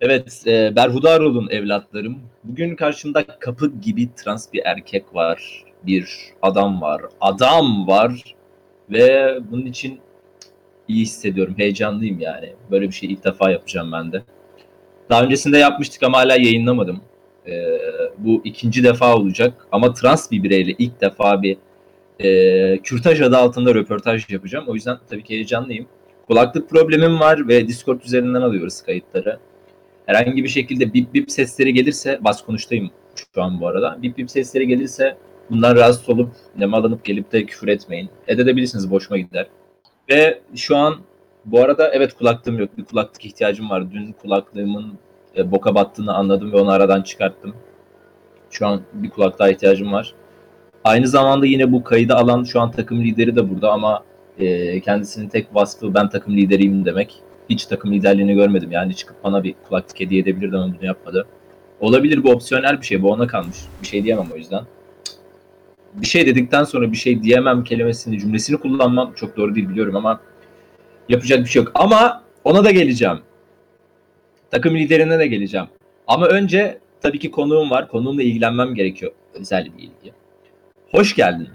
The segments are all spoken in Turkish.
Evet, e, Berhudar evlatlarım. Bugün karşımda kapı gibi trans bir erkek var. Bir adam var. Adam var. Ve bunun için iyi hissediyorum. Heyecanlıyım yani. Böyle bir şey ilk defa yapacağım ben de. Daha öncesinde yapmıştık ama hala yayınlamadım. Ee, bu ikinci defa olacak. Ama trans bir bireyle ilk defa bir e, kürtaj adı altında röportaj yapacağım. O yüzden tabii ki heyecanlıyım. Kulaklık problemim var ve Discord üzerinden alıyoruz kayıtları. Herhangi bir şekilde bip bip sesleri gelirse, bas konuştayım şu an bu arada. Bip bip sesleri gelirse bundan rahatsız olup nemalanıp gelip de küfür etmeyin. Edebilirsiniz boşuma gider. Ve şu an bu arada evet kulaklığım yok. Bir kulaklık ihtiyacım var. Dün kulaklığımın e, boka battığını anladım ve onu aradan çıkarttım. Şu an bir kulaklığa ihtiyacım var. Aynı zamanda yine bu kaydı alan şu an takım lideri de burada ama e, kendisinin tek vasfı ben takım lideriyim demek. Hiç takım liderliğini görmedim. Yani çıkıp bana bir kulaklık hediye edebilirdi ama bunu yapmadı. Olabilir bu opsiyonel bir şey. Bu ona kalmış. Bir şey diyemem o yüzden. Bir şey dedikten sonra bir şey diyemem kelimesini, cümlesini kullanmam çok doğru değil biliyorum ama yapacak bir şey yok. Ama ona da geleceğim. Takım liderine de geleceğim. Ama önce tabii ki konuğum var. Konuğumla ilgilenmem gerekiyor. Özel bir ilgi. Hoş geldin.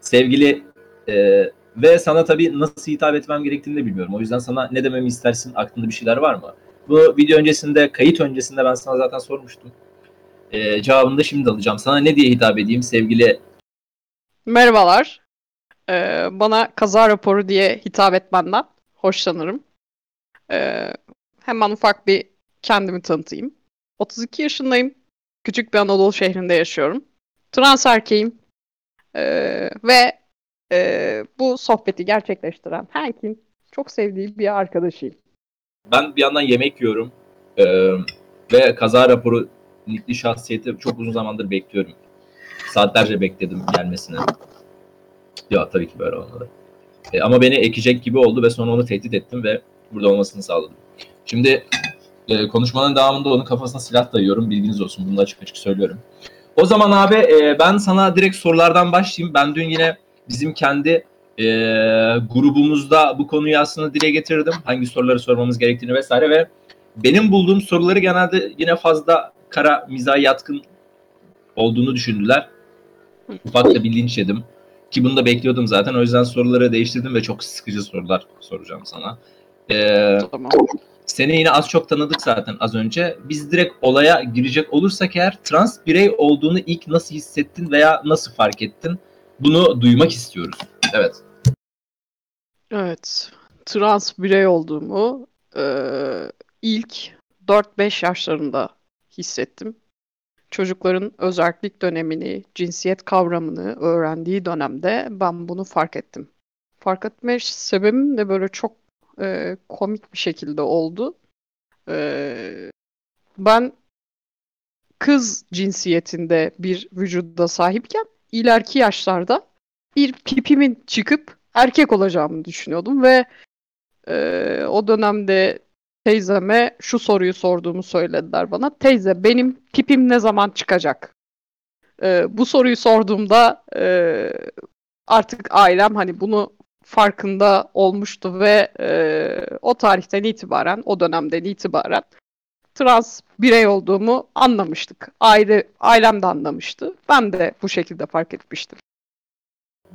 Sevgili e, ve sana tabii nasıl hitap etmem gerektiğini de bilmiyorum. O yüzden sana ne dememi istersin? Aklında bir şeyler var mı? Bu video öncesinde, kayıt öncesinde ben sana zaten sormuştum. E, cevabını da şimdi alacağım. Sana ne diye hitap edeyim sevgili? Merhabalar. Ee, bana kaza raporu diye hitap etmenden hoşlanırım. Ee, hemen ufak bir kendimi tanıtayım. 32 yaşındayım. Küçük bir Anadolu şehrinde yaşıyorum. Trans erkeğim. Ee, ve e, bu sohbeti gerçekleştiren Hank'in çok sevdiği bir arkadaşıyım. Ben bir yandan yemek yiyorum. Ee, ve kaza raporu nikli şahsiyeti çok uzun zamandır bekliyorum. Saatlerce bekledim gelmesini. Ya tabii ki böyle olmadı. E, ama beni ekecek gibi oldu ve sonra onu tehdit ettim ve burada olmasını sağladım. Şimdi e, konuşmanın devamında onun kafasına silah dayıyorum. Bilginiz olsun. Bunu açık açık söylüyorum. O zaman abi e, ben sana direkt sorulardan başlayayım. Ben dün yine bizim kendi e, grubumuzda bu konuyu aslında dile getirdim. Hangi soruları sormamız gerektiğini vesaire ve benim bulduğum soruları genelde yine fazla kara mizah yatkın olduğunu düşündüler. Ufak da bir linç yedim. Ki bunu da bekliyordum zaten. O yüzden soruları değiştirdim ve çok sıkıcı sorular soracağım sana. Ee, tamam. Seni yine az çok tanıdık zaten az önce. Biz direkt olaya girecek olursak eğer trans birey olduğunu ilk nasıl hissettin veya nasıl fark ettin? Bunu duymak istiyoruz. Evet. Evet. Trans birey olduğumu e, ilk 4-5 yaşlarında hissettim. Çocukların özellik dönemini, cinsiyet kavramını öğrendiği dönemde ben bunu fark ettim. Fark etme sebebim de böyle çok e, komik bir şekilde oldu. E, ben kız cinsiyetinde bir vücuda sahipken ileriki yaşlarda bir pipimin çıkıp erkek olacağımı düşünüyordum ve e, o dönemde teyzeme şu soruyu sorduğumu söylediler bana. Teyze benim pipim ne zaman çıkacak? E, bu soruyu sorduğumda e, artık ailem hani bunu farkında olmuştu ve e, o tarihten itibaren, o dönemden itibaren trans birey olduğumu anlamıştık. Aile, ailem de anlamıştı. Ben de bu şekilde fark etmiştim.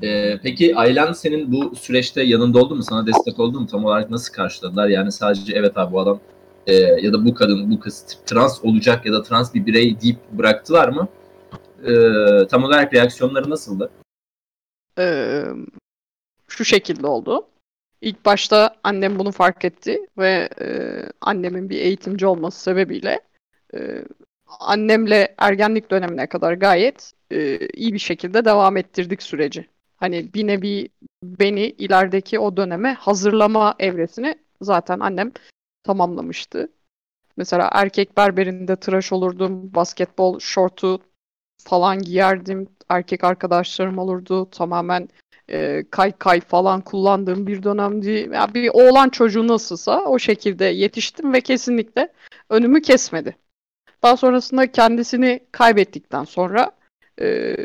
Ee, peki ailen senin bu süreçte yanında oldu mu? Sana destek oldu mu? Tam olarak nasıl karşıladılar? Yani sadece evet abi bu adam e, ya da bu kadın, bu kız trans olacak ya da trans bir birey deyip bıraktılar mı? E, tam olarak reaksiyonları nasıldı? Ee, şu şekilde oldu. İlk başta annem bunu fark etti ve e, annemin bir eğitimci olması sebebiyle e, annemle ergenlik dönemine kadar gayet e, iyi bir şekilde devam ettirdik süreci. Hani bir nevi beni ilerideki o döneme hazırlama evresini zaten annem tamamlamıştı. Mesela erkek berberinde tıraş olurdum, basketbol şortu falan giyerdim, erkek arkadaşlarım olurdu, tamamen e, kay kay falan kullandığım bir dönemdi. Yani bir oğlan çocuğu nasılsa o şekilde yetiştim ve kesinlikle önümü kesmedi. Daha sonrasında kendisini kaybettikten sonra e,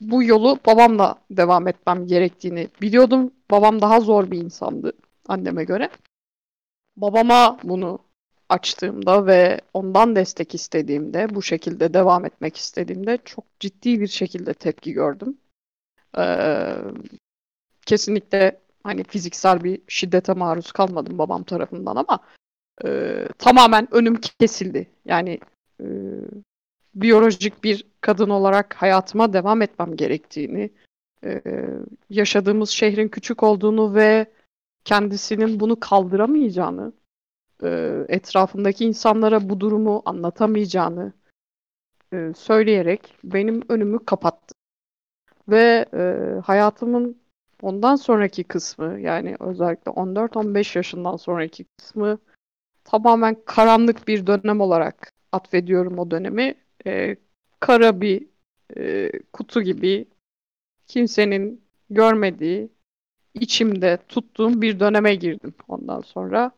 bu yolu babamla devam etmem gerektiğini biliyordum. Babam daha zor bir insandı anneme göre. Babama bunu açtığımda ve ondan destek istediğimde, bu şekilde devam etmek istediğimde çok ciddi bir şekilde tepki gördüm. Kesinlikle hani fiziksel bir şiddete maruz kalmadım babam tarafından ama e, tamamen önüm kesildi. Yani e, biyolojik bir kadın olarak hayatıma devam etmem gerektiğini, e, yaşadığımız şehrin küçük olduğunu ve kendisinin bunu kaldıramayacağını, e, etrafındaki insanlara bu durumu anlatamayacağını e, söyleyerek benim önümü kapattı. Ve e, hayatımın ondan sonraki kısmı yani özellikle 14-15 yaşından sonraki kısmı tamamen karanlık bir dönem olarak atfediyorum o dönemi. E, kara bir e, kutu gibi kimsenin görmediği, içimde tuttuğum bir döneme girdim ondan sonra.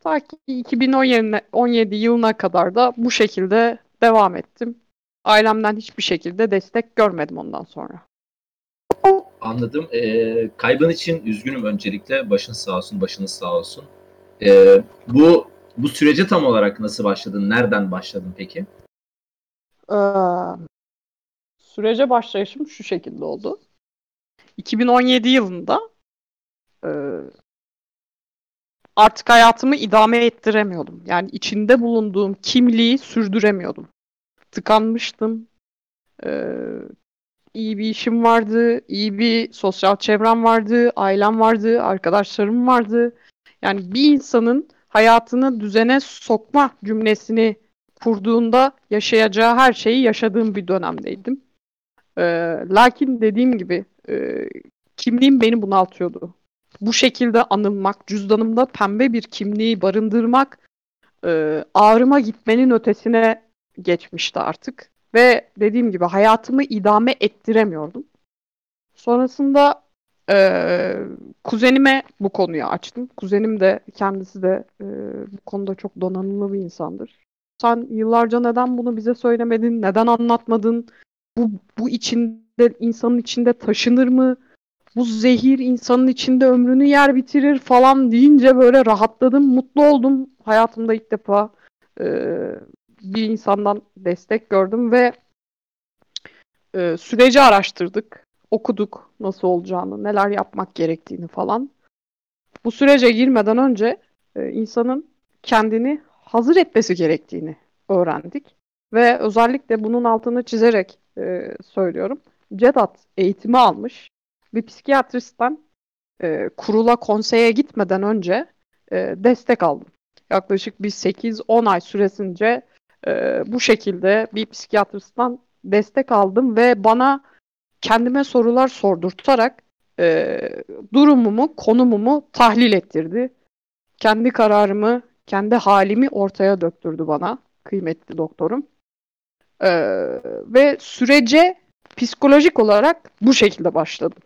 Ta ki 2017 yılına kadar da bu şekilde devam ettim. Ailemden hiçbir şekilde destek görmedim ondan sonra. Anladım. Ee, kaybın için üzgünüm öncelikle. Başın sağ olsun, başınız sağ olsun. Ee, bu bu sürece tam olarak nasıl başladın? Nereden başladın peki? Ee, sürece başlayışım şu şekilde oldu. 2017 yılında e, artık hayatımı idame ettiremiyordum. Yani içinde bulunduğum kimliği sürdüremiyordum. Tıkanmıştım. Ee, iyi bir işim vardı, iyi bir sosyal çevrem vardı, ailem vardı, arkadaşlarım vardı. Yani bir insanın hayatını düzene sokma cümlesini kurduğunda yaşayacağı her şeyi yaşadığım bir dönemdeydim. Ee, lakin dediğim gibi e, kimliğim beni bunaltıyordu. Bu şekilde anılmak, cüzdanımda pembe bir kimliği barındırmak e, ağrıma gitmenin ötesine geçmişti artık. Ve dediğim gibi hayatımı idame ettiremiyordum. Sonrasında e, kuzenime bu konuyu açtım. Kuzenim de kendisi de e, bu konuda çok donanımlı bir insandır. Sen yıllarca neden bunu bize söylemedin? Neden anlatmadın? Bu, bu içinde insanın içinde taşınır mı? Bu zehir insanın içinde ömrünü yer bitirir falan deyince böyle rahatladım, mutlu oldum. Hayatımda ilk defa e, bir insandan destek gördüm ve e, süreci araştırdık, okuduk nasıl olacağını, neler yapmak gerektiğini falan. Bu sürece girmeden önce e, insanın kendini hazır etmesi gerektiğini öğrendik. Ve özellikle bunun altını çizerek e, söylüyorum. CEDAT eğitimi almış bir psikiyatristten e, kurula konseye gitmeden önce e, destek aldım. Yaklaşık bir 8-10 ay süresince e, bu şekilde bir psikiyatristten destek aldım ve bana kendime sorular sordurtarak e, durumumu, konumumu tahlil ettirdi. Kendi kararımı, kendi halimi ortaya döktürdü bana kıymetli doktorum. E, ve sürece psikolojik olarak bu şekilde başladım.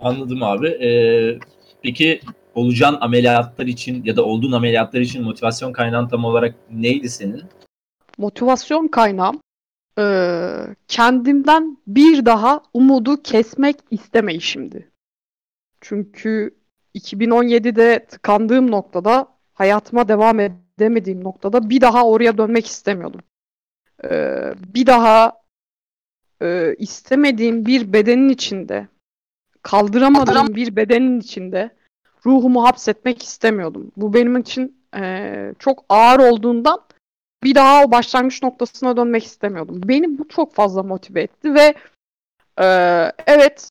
Anladım abi. Ee, peki olacağın ameliyatlar için ya da olduğun ameliyatlar için motivasyon kaynağın tam olarak neydi senin? Motivasyon kaynağım e, kendimden bir daha umudu kesmek istemeyişimdi. Çünkü 2017'de tıkandığım noktada hayatıma devam edemediğim noktada bir daha oraya dönmek istemiyordum. Ee, bir daha e, istemediğim bir bedenin içinde kaldıramadığım bir bedenin içinde ruhumu hapsetmek istemiyordum. Bu benim için e, çok ağır olduğundan bir daha o başlangıç noktasına dönmek istemiyordum. Beni bu çok fazla motive etti ve e, evet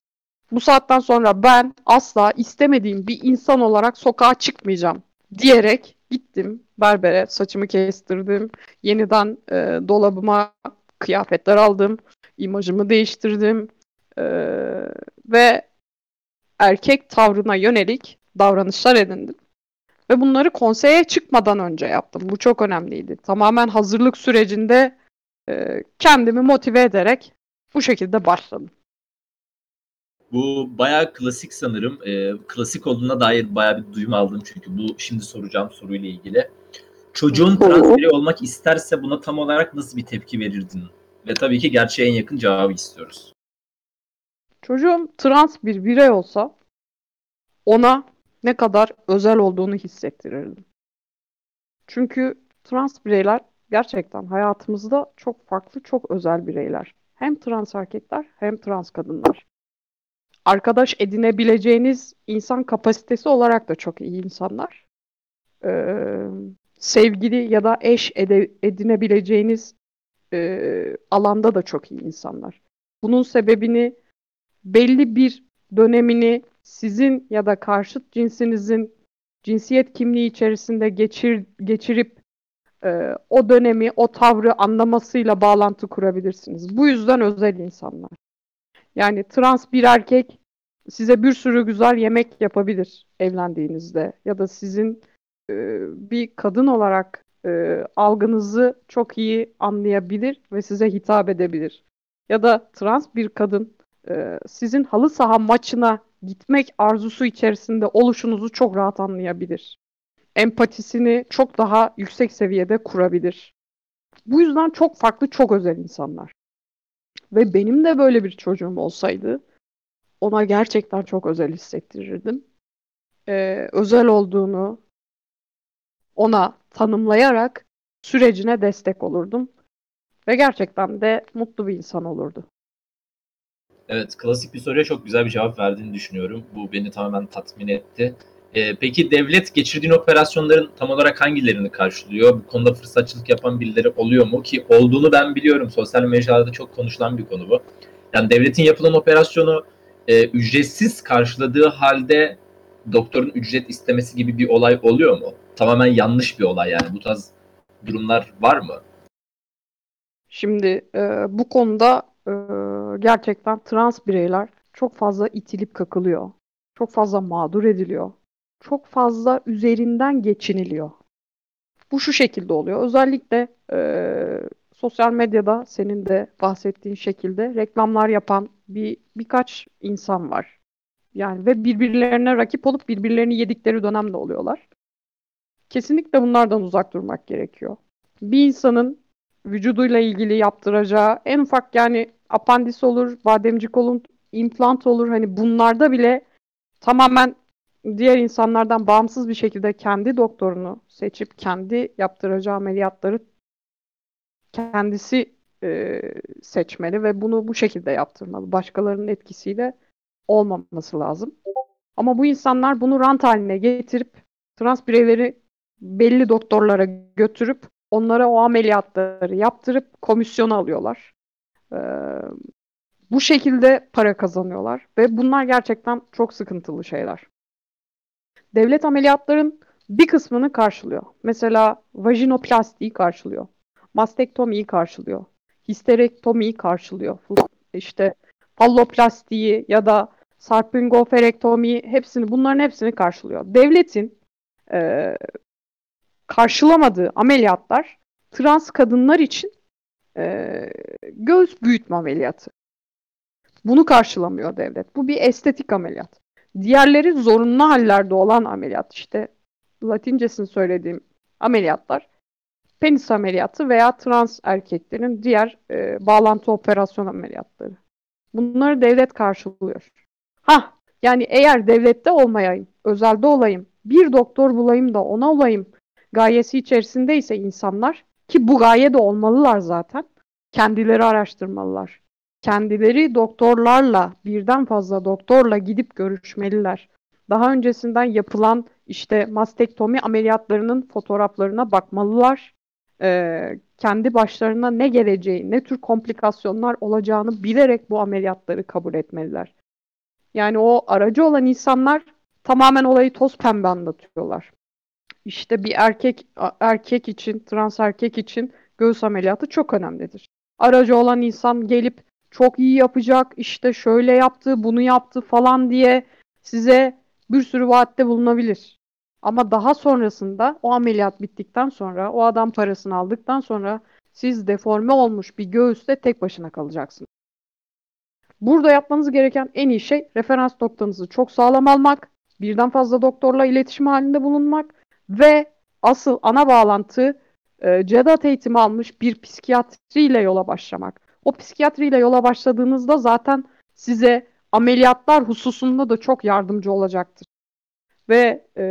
bu saatten sonra ben asla istemediğim bir insan olarak sokağa çıkmayacağım diyerek gittim berbere saçımı kestirdim. Yeniden e, dolabıma kıyafetler aldım. imajımı değiştirdim. E, ve erkek tavrına yönelik davranışlar edindim. Ve bunları konseye çıkmadan önce yaptım. Bu çok önemliydi. Tamamen hazırlık sürecinde e, kendimi motive ederek bu şekilde başladım. Bu bayağı klasik sanırım. E, klasik olduğuna dair bayağı bir duyum aldım çünkü bu şimdi soracağım soruyla ilgili. Çocuğun trans biri olmak isterse buna tam olarak nasıl bir tepki verirdin? Ve tabii ki gerçeğe en yakın cevabı istiyoruz. Çocuğum trans bir birey olsa ona ne kadar özel olduğunu hissettirirdim. Çünkü trans bireyler gerçekten hayatımızda çok farklı, çok özel bireyler. Hem trans erkekler hem trans kadınlar. Arkadaş edinebileceğiniz insan kapasitesi olarak da çok iyi insanlar. Ee, sevgili ya da eş ede- edinebileceğiniz e, alanda da çok iyi insanlar. Bunun sebebini belli bir dönemini sizin ya da karşıt cinsinizin cinsiyet kimliği içerisinde geçir, geçirip e, o dönemi, o tavrı anlamasıyla bağlantı kurabilirsiniz. Bu yüzden özel insanlar. Yani trans bir erkek size bir sürü güzel yemek yapabilir evlendiğinizde ya da sizin e, bir kadın olarak e, algınızı çok iyi anlayabilir ve size hitap edebilir. Ya da trans bir kadın e, sizin halı saha maçına gitmek arzusu içerisinde oluşunuzu çok rahat anlayabilir. Empatisini çok daha yüksek seviyede kurabilir. Bu yüzden çok farklı, çok özel insanlar. Ve benim de böyle bir çocuğum olsaydı ona gerçekten çok özel hissettirirdim. Ee, özel olduğunu ona tanımlayarak sürecine destek olurdum. Ve gerçekten de mutlu bir insan olurdu. Evet, klasik bir soruya çok güzel bir cevap verdiğini düşünüyorum. Bu beni tamamen tatmin etti. Ee, peki devlet geçirdiğin operasyonların tam olarak hangilerini karşılıyor? Bu konuda fırsatçılık yapan birileri oluyor mu? Ki olduğunu ben biliyorum. Sosyal mecralarda çok konuşulan bir konu bu. Yani devletin yapılan operasyonu e, ücretsiz karşıladığı halde doktorun ücret istemesi gibi bir olay oluyor mu? Tamamen yanlış bir olay yani. Bu tarz durumlar var mı? Şimdi e, bu konuda e, gerçekten trans bireyler çok fazla itilip kakılıyor. Çok fazla mağdur ediliyor. Çok fazla üzerinden geçiniliyor. Bu şu şekilde oluyor. Özellikle e, sosyal medyada senin de bahsettiğin şekilde reklamlar yapan bir birkaç insan var. Yani ve birbirlerine rakip olup birbirlerini yedikleri dönemde oluyorlar. Kesinlikle bunlardan uzak durmak gerekiyor. Bir insanın vücuduyla ilgili yaptıracağı en ufak yani apandis olur, bademcik olur, implant olur. Hani bunlarda bile tamamen diğer insanlardan bağımsız bir şekilde kendi doktorunu seçip kendi yaptıracağı ameliyatları kendisi e, seçmeli ve bunu bu şekilde yaptırmalı. Başkalarının etkisiyle olmaması lazım. Ama bu insanlar bunu rant haline getirip trans bireyleri belli doktorlara götürüp onlara o ameliyatları yaptırıp komisyon alıyorlar. Ee, bu şekilde para kazanıyorlar ve bunlar gerçekten çok sıkıntılı şeyler. Devlet ameliyatların bir kısmını karşılıyor. Mesela vajinoplastiği karşılıyor. Mastektomiyi karşılıyor. Histerektomiyi karşılıyor. İşte falloplastiği ya da sarpingoferektomi hepsini bunların hepsini karşılıyor. Devletin e, karşılamadığı ameliyatlar trans kadınlar için e, göğüs büyütme ameliyatı. Bunu karşılamıyor devlet. Bu bir estetik ameliyat. Diğerleri zorunlu hallerde olan ameliyat. İşte latincesini söylediğim ameliyatlar penis ameliyatı veya trans erkeklerin diğer e, bağlantı operasyon ameliyatları. Bunları devlet karşılıyor. Ha yani eğer devlette olmayayım, özelde olayım, bir doktor bulayım da ona olayım gayesi içerisindeyse insanlar ki bu gaye de olmalılar zaten. Kendileri araştırmalılar. Kendileri doktorlarla, birden fazla doktorla gidip görüşmeliler. Daha öncesinden yapılan işte mastektomi ameliyatlarının fotoğraflarına bakmalılar. Ee, kendi başlarına ne geleceği, ne tür komplikasyonlar olacağını bilerek bu ameliyatları kabul etmeliler. Yani o aracı olan insanlar tamamen olayı toz pembe anlatıyorlar. İşte bir erkek erkek için, trans erkek için göğüs ameliyatı çok önemlidir. Aracı olan insan gelip çok iyi yapacak, işte şöyle yaptı, bunu yaptı falan diye size bir sürü vaatte bulunabilir. Ama daha sonrasında o ameliyat bittikten sonra, o adam parasını aldıktan sonra siz deforme olmuş bir göğüste tek başına kalacaksınız. Burada yapmanız gereken en iyi şey referans doktorunuzu çok sağlam almak, birden fazla doktorla iletişim halinde bulunmak ve asıl ana bağlantı e, CEDAT eğitimi almış bir psikiyatriyle yola başlamak. O psikiyatriyle yola başladığınızda zaten size ameliyatlar hususunda da çok yardımcı olacaktır. Ve e,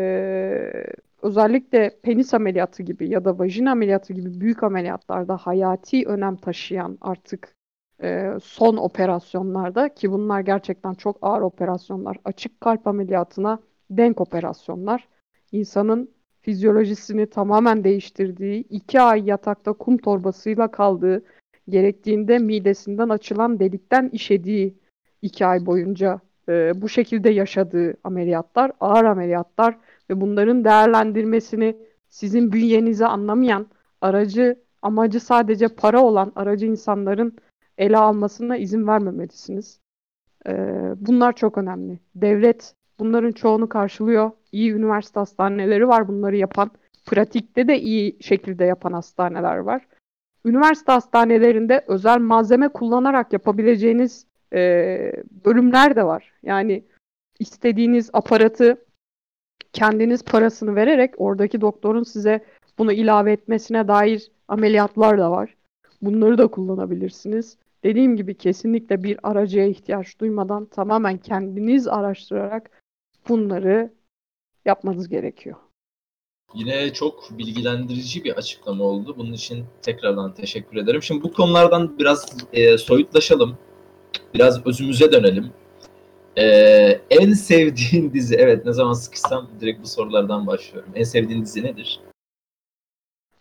özellikle penis ameliyatı gibi ya da vajina ameliyatı gibi büyük ameliyatlarda hayati önem taşıyan artık e, son operasyonlarda ki bunlar gerçekten çok ağır operasyonlar. Açık kalp ameliyatına denk operasyonlar. İnsanın fizyolojisini tamamen değiştirdiği, iki ay yatakta kum torbasıyla kaldığı, gerektiğinde midesinden açılan delikten işediği iki ay boyunca e, bu şekilde yaşadığı ameliyatlar, ağır ameliyatlar ve bunların değerlendirmesini sizin bünyenize anlamayan, aracı amacı sadece para olan aracı insanların ele almasına izin vermemelisiniz. E, bunlar çok önemli. Devlet bunların çoğunu karşılıyor. İyi üniversite hastaneleri var bunları yapan. Pratikte de iyi şekilde yapan hastaneler var. Üniversite hastanelerinde özel malzeme kullanarak yapabileceğiniz e, bölümler de var. Yani istediğiniz aparatı kendiniz parasını vererek oradaki doktorun size bunu ilave etmesine dair ameliyatlar da var. Bunları da kullanabilirsiniz. Dediğim gibi kesinlikle bir aracıya ihtiyaç duymadan tamamen kendiniz araştırarak bunları yapmanız gerekiyor. Yine çok bilgilendirici bir açıklama oldu. Bunun için tekrardan teşekkür ederim. Şimdi bu konulardan biraz e, soyutlaşalım. Biraz özümüze dönelim. E, en sevdiğin dizi, evet ne zaman sıkışsam direkt bu sorulardan başlıyorum. En sevdiğin dizi nedir?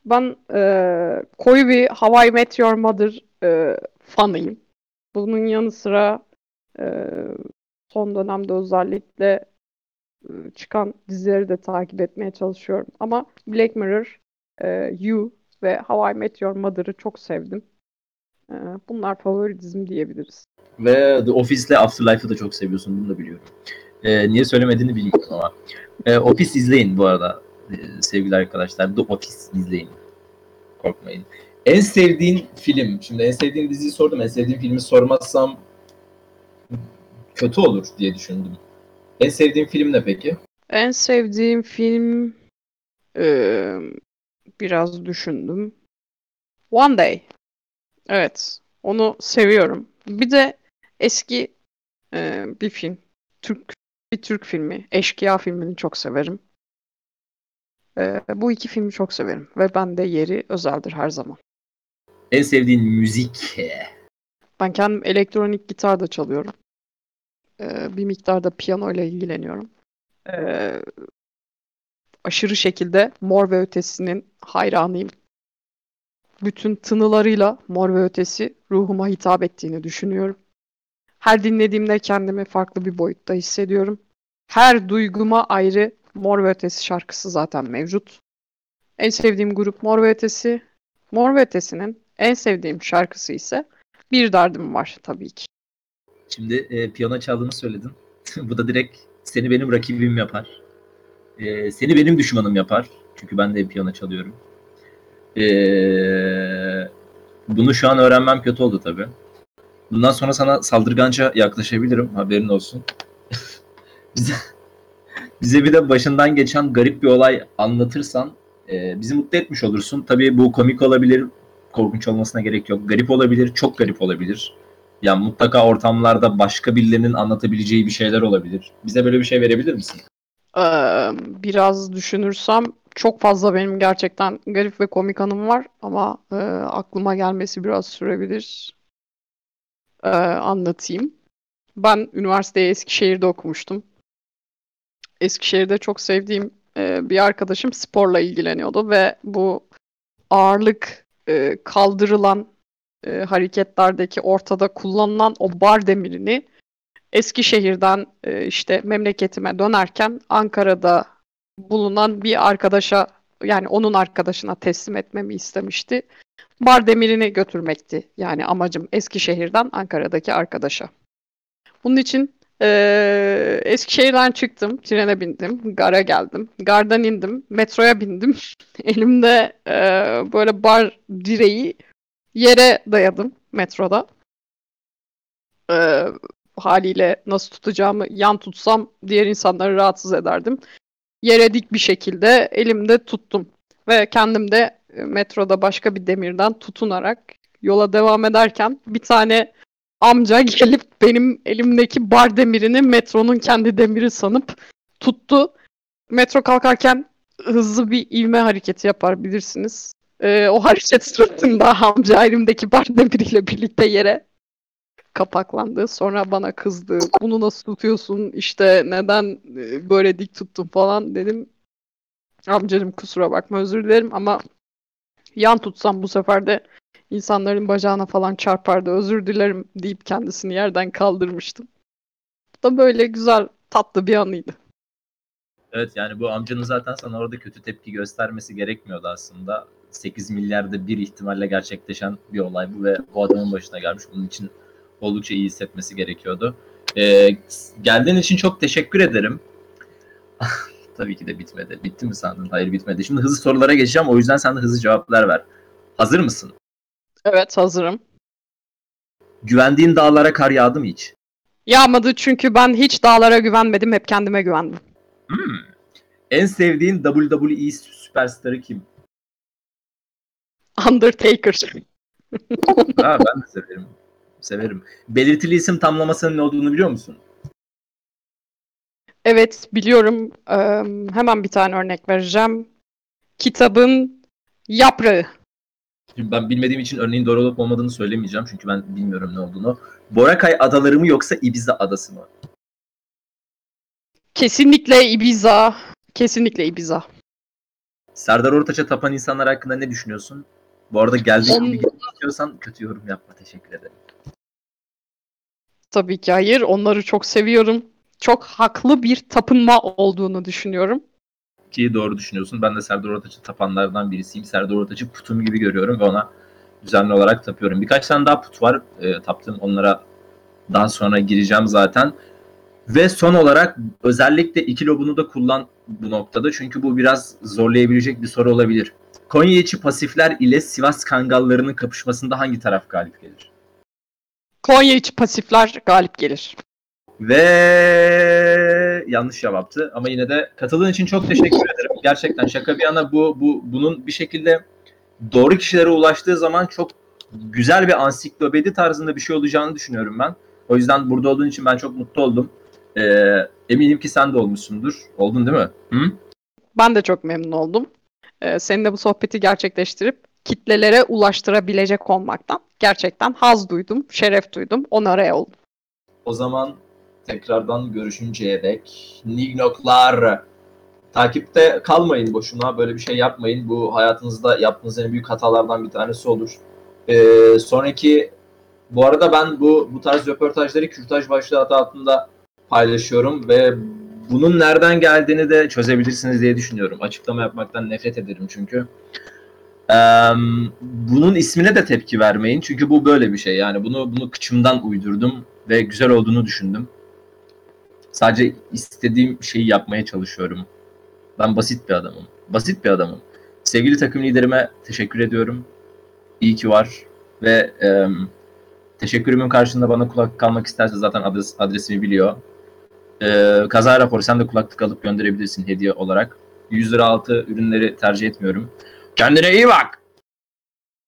Ben e, koyu bir How I Met Your Mother e, fanıyım. Bunun yanı sıra e, son dönemde özellikle çıkan dizileri de takip etmeye çalışıyorum. Ama Black Mirror, e, You ve How I Met Your Mother'ı çok sevdim. E, bunlar favori dizim diyebiliriz. Ve The Office'le Afterlife'ı da çok seviyorsun. Bunu da biliyorum. E, niye söylemediğini bilmiyorum ama. E, Office izleyin bu arada e, sevgili arkadaşlar. The Office izleyin. Korkmayın. En sevdiğin film. Şimdi en sevdiğin diziyi sordum. En sevdiğin filmi sormazsam kötü olur diye düşündüm. En sevdiğin film ne peki? En sevdiğim film e, biraz düşündüm. One Day. Evet. Onu seviyorum. Bir de eski e, bir film. Türk bir Türk filmi. Eşkıya filmini çok severim. E, bu iki filmi çok severim. Ve bende yeri özeldir her zaman. En sevdiğin müzik? Ben kendim elektronik gitar da çalıyorum. Ee, bir miktarda piyano ile ilgileniyorum. Ee, aşırı şekilde Mor ve Ötesi'nin hayranıyım. Bütün tınılarıyla Mor ve Ötesi ruhuma hitap ettiğini düşünüyorum. Her dinlediğimde kendimi farklı bir boyutta hissediyorum. Her duyguma ayrı Mor ve Ötesi şarkısı zaten mevcut. En sevdiğim grup Mor ve Ötesi. Mor ve Ötesi'nin en sevdiğim şarkısı ise Bir Derdim Var tabii ki. Şimdi e, piyano çaldığını söyledin. Bu da direkt seni benim rakibim yapar. E, seni benim düşmanım yapar. Çünkü ben de piyano çalıyorum. E, bunu şu an öğrenmem kötü oldu tabii. Bundan sonra sana saldırganca yaklaşabilirim. Haberin olsun. bize, bize bir de başından geçen garip bir olay anlatırsan e, bizi mutlu etmiş olursun. Tabii bu komik olabilir, korkunç olmasına gerek yok. Garip olabilir, çok garip olabilir. Yani mutlaka ortamlarda başka birilerinin anlatabileceği bir şeyler olabilir. Bize böyle bir şey verebilir misin? Ee, biraz düşünürsem çok fazla benim gerçekten garip ve komik anım var ama e, aklıma gelmesi biraz sürebilir. Ee, anlatayım. Ben üniversiteyi Eskişehir'de okumuştum. Eskişehir'de çok sevdiğim e, bir arkadaşım sporla ilgileniyordu ve bu ağırlık e, kaldırılan e, hareketlerdeki ortada kullanılan o bar demirini Eskişehir'den e, işte memleketime dönerken Ankara'da bulunan bir arkadaşa yani onun arkadaşına teslim etmemi istemişti. Bar demirini götürmekti. Yani amacım Eskişehir'den Ankara'daki arkadaşa. Bunun için e, Eskişehir'den çıktım, trene bindim, gara geldim. Gardan indim, metroya bindim. Elimde e, böyle bar direği yere dayadım metroda. Ee, haliyle nasıl tutacağımı yan tutsam diğer insanları rahatsız ederdim. Yere dik bir şekilde elimde tuttum. Ve kendim de e, metroda başka bir demirden tutunarak yola devam ederken bir tane amca gelip benim elimdeki bar demirini metronun kendi demiri sanıp tuttu. Metro kalkarken hızlı bir ivme hareketi yapar bilirsiniz. Ee, o hareket sırasında amca elimdeki biriyle birlikte yere kapaklandı. Sonra bana kızdı. Bunu nasıl tutuyorsun? İşte neden e, böyle dik tuttun falan dedim. Amcacım kusura bakma özür dilerim ama yan tutsam bu sefer de insanların bacağına falan çarpardı. Özür dilerim deyip kendisini yerden kaldırmıştım. Bu da böyle güzel tatlı bir anıydı. Evet yani bu amcanın zaten sana orada kötü tepki göstermesi gerekmiyordu aslında. 8 milyarda bir ihtimalle gerçekleşen bir olay bu ve bu adamın başına gelmiş. Bunun için oldukça iyi hissetmesi gerekiyordu. Ee, geldiğin için çok teşekkür ederim. Tabii ki de bitmedi. Bitti mi sandın? Hayır bitmedi. Şimdi hızlı sorulara geçeceğim. O yüzden sen de hızlı cevaplar ver. Hazır mısın? Evet hazırım. Güvendiğin dağlara kar yağdı mı hiç? Yağmadı çünkü ben hiç dağlara güvenmedim. Hep kendime güvendim. Hmm. En sevdiğin WWE süperstarı kim? Undertaker. Ha, ben de severim. Severim. Belirtili isim tamlamasının ne olduğunu biliyor musun? Evet biliyorum. Eee, hemen bir tane örnek vereceğim. Kitabın yaprağı. Şimdi ben bilmediğim için örneğin doğru olup olmadığını söylemeyeceğim. Çünkü ben bilmiyorum ne olduğunu. Boracay adaları mı yoksa Ibiza adası mı? Kesinlikle Ibiza. Kesinlikle Ibiza. Serdar Ortaç'a tapan insanlar hakkında ne düşünüyorsun? Bu arada geldiğin On- gibi istiyorsan kötü yorum yapma. Teşekkür ederim. Tabii ki hayır. Onları çok seviyorum. Çok haklı bir tapınma olduğunu düşünüyorum. Ki doğru düşünüyorsun. Ben de Serdar Ortaç'ı tapanlardan birisiyim. Serdar Ortaç'ı putum gibi görüyorum ve ona düzenli olarak tapıyorum. Birkaç tane daha put var e, taptığım. Onlara daha sonra gireceğim zaten. Ve son olarak özellikle iki lobunu da kullan bu noktada. Çünkü bu biraz zorlayabilecek bir soru olabilir. Konya içi pasifler ile Sivas Kangallarının kapışmasında hangi taraf galip gelir? Konya içi pasifler galip gelir. Ve yanlış cevaptı ama yine de katıldığın için çok teşekkür ederim. Gerçekten şaka bir yana bu bu bunun bir şekilde doğru kişilere ulaştığı zaman çok güzel bir ansiklopedi tarzında bir şey olacağını düşünüyorum ben. O yüzden burada olduğun için ben çok mutlu oldum. Ee, eminim ki sen de olmuşsundur. Oldun değil mi? Hı? Ben de çok memnun oldum. Ee, seninle bu sohbeti gerçekleştirip kitlelere ulaştırabilecek olmaktan gerçekten haz duydum, şeref duydum, onore oldum. O zaman tekrardan görüşünceye dek Nignoklar takipte kalmayın boşuna böyle bir şey yapmayın. Bu hayatınızda yaptığınız en büyük hatalardan bir tanesi olur. Ee, sonraki bu arada ben bu bu tarz röportajları kürtaj başlığı altında paylaşıyorum ve bunun nereden geldiğini de çözebilirsiniz diye düşünüyorum. Açıklama yapmaktan nefret ederim çünkü. Ee, bunun ismine de tepki vermeyin çünkü bu böyle bir şey. Yani bunu bunu kıçımdan uydurdum ve güzel olduğunu düşündüm. Sadece istediğim şeyi yapmaya çalışıyorum. Ben basit bir adamım. Basit bir adamım. Sevgili takım liderime teşekkür ediyorum. İyi ki var ve e, teşekkürümün karşılığında bana kulak kalmak isterse zaten adres, adresimi biliyor. E, kaza raporu sen de kulaklık alıp gönderebilirsin hediye olarak. 100 lira altı ürünleri tercih etmiyorum. Kendine iyi bak.